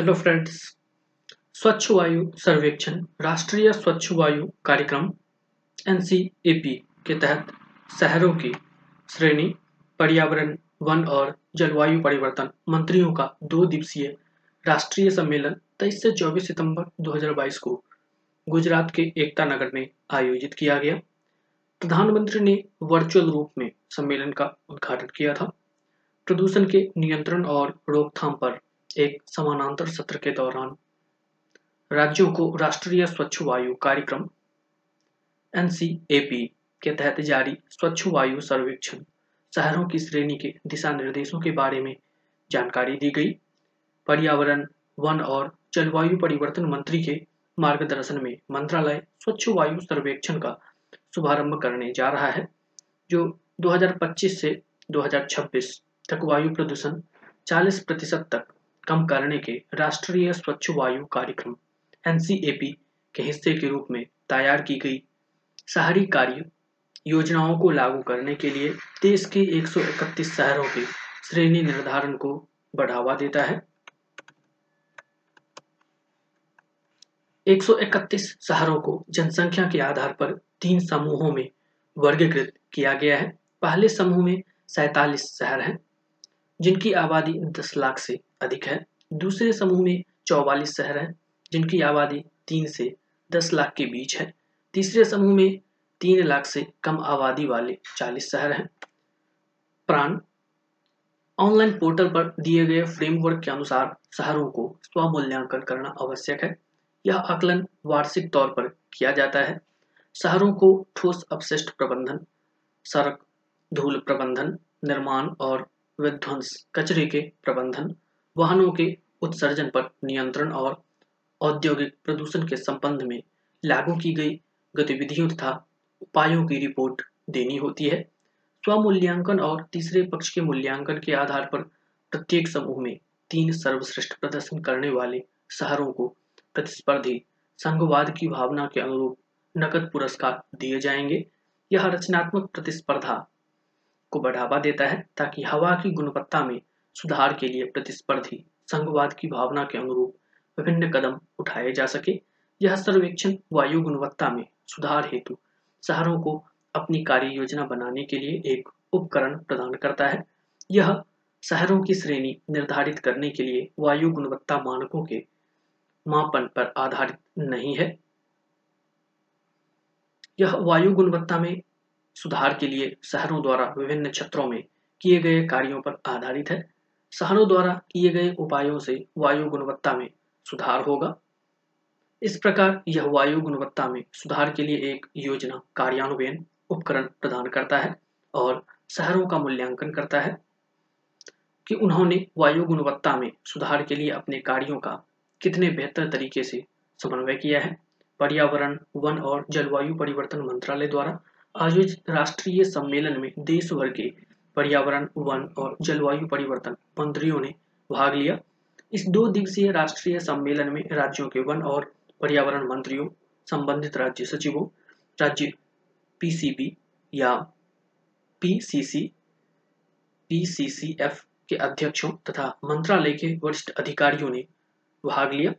Hello friends स्वच्छ वायु सर्वेक्षण राष्ट्रीय स्वच्छ वायु कार्यक्रम एन के तहत शहरों की श्रेणी, पर्यावरण, वन और जलवायु परिवर्तन मंत्रियों का दो दिवसीय राष्ट्रीय सम्मेलन 23 से 24 सितंबर 2022 को गुजरात के एकता नगर में आयोजित किया गया। प्रधानमंत्री ने वर्चुअल रूप में सम्मेलन का उद्घाटन किया था। प्रदूषण के नियंत्रण और रोकथाम पर एक समानांतर सत्र के दौरान राज्यों को राष्ट्रीय स्वच्छ वायु कार्यक्रम, एन के तहत जारी स्वच्छ वायु सर्वेक्षण शहरों की श्रेणी के दिशा निर्देशों के बारे में जानकारी दी गई। पर्यावरण, वन और जलवायु परिवर्तन मंत्री के मार्गदर्शन में मंत्रालय स्वच्छ वायु सर्वेक्षण का शुभारंभ करने जा रहा है, जो 2025 से 2026 तक वायु प्रदूषण 40 प्रतिशत तक कम करने के राष्ट्रीय स्वच्छ वायु कार्यक्रम, एनसीएपी, के हिस्से के रूप में तैयार की गई। शहरी कार्य योजनाओं को लागू करने के लिए देश के 131 शहरों के श्रेणी निर्धारण को बढ़ावा देता है। 131 शहरों को जनसंख्या के आधार पर तीन समूहों में वर्गीकृत किया गया है। पहले समूह में सैतालीस शहर हैं। जिनकी आबादी 10 लाख से अधिक है। दूसरे समूह में चौवालीस शहर हैं, जिनकी आबादी तीन से दस लाख के बीच है। तीसरे समूह में तीन लाख से कम आबादी वाले चालीस शहर हैं। प्राण, ऑनलाइन पोर्टल पर दिए गए फ्रेमवर्क के अनुसार शहरों को स्वमूल्यांकन करना आवश्यक है। यह आकलन वार्षिक तौर पर किया जाता है। शहरों को ठोस अपशिष्ट प्रबंधन, सड़क, धूल प्रबंधन, निर्माण और विध्वंस, कचरे के प्रबंधन, वाहनों के उत्सर्जन पर नियंत्रण और औद्योगिक प्रदूषण के संबंध में लागू की गई गतिविधियों तथा उपायों की रिपोर्ट देनी होती है। स्वमूल्यांकन और तीसरे पक्ष के मूल्यांकन के आधार पर प्रत्येक समूह में तीन सर्वश्रेष्ठ प्रदर्शन करने वाले शहरों को प्रतिस्पर्धी संघवाद की भावना के अनुरूप नकद पुरस्कार दिए जाएँगे। यह रचनात्मक प्रतिस्पर्धा को बढ़ावा देता है ताकि हवा की गुणवत्ता में सुधार के लिए प्रतिस्पर्धी संघवाद की भावना के अनुरूप विभिन्न कदम उठाए जा सके। यह सर्वेक्षण वायु गुणवत्ता में सुधार हेतु शहरों को अपनी कार्य योजना बनाने के लिए एक उपकरण प्रदान करता है। यह शहरों की श्रेणी निर्धारित करने के लिए वायु गुणवत्ता मानकों के मापन पर आधारित नहीं है। यह वायु गुणवत्ता में सुधार के लिए शहरों द्वारा विभिन्न क्षेत्रों में किए गए कार्यों पर आधारित है। शहरों द्वारा किए गए उपायों से वायु गुणवत्ता में सुधार होगा। इस प्रकार यह वायु गुणवत्ता में सुधार के लिए एक योजना कार्यान्वयन उपकरण प्रदान करता है और शहरों का मूल्यांकन करता है कि उन्होंने वायु गुणवत्ता में सुधार के लिए अपने कार्यों का कितने बेहतर तरीके से समन्वय किया है। पर्यावरण, वन और जलवायु परिवर्तन मंत्रालय द्वारा आयोजित राष्ट्रीय सम्मेलन में देश भर के पर्यावरण, वन और जलवायु परिवर्तन मंत्रियों ने भाग लिया। इस दो दिवसीय राष्ट्रीय सम्मेलन में राज्यों के वन और पर्यावरण मंत्रियों, संबंधित राज्य सचिवों, राज्य पीसीबी या पीसीसी, पीसीसीएफ के अध्यक्षों तथा मंत्रालय के वरिष्ठ अधिकारियों ने भाग लिया।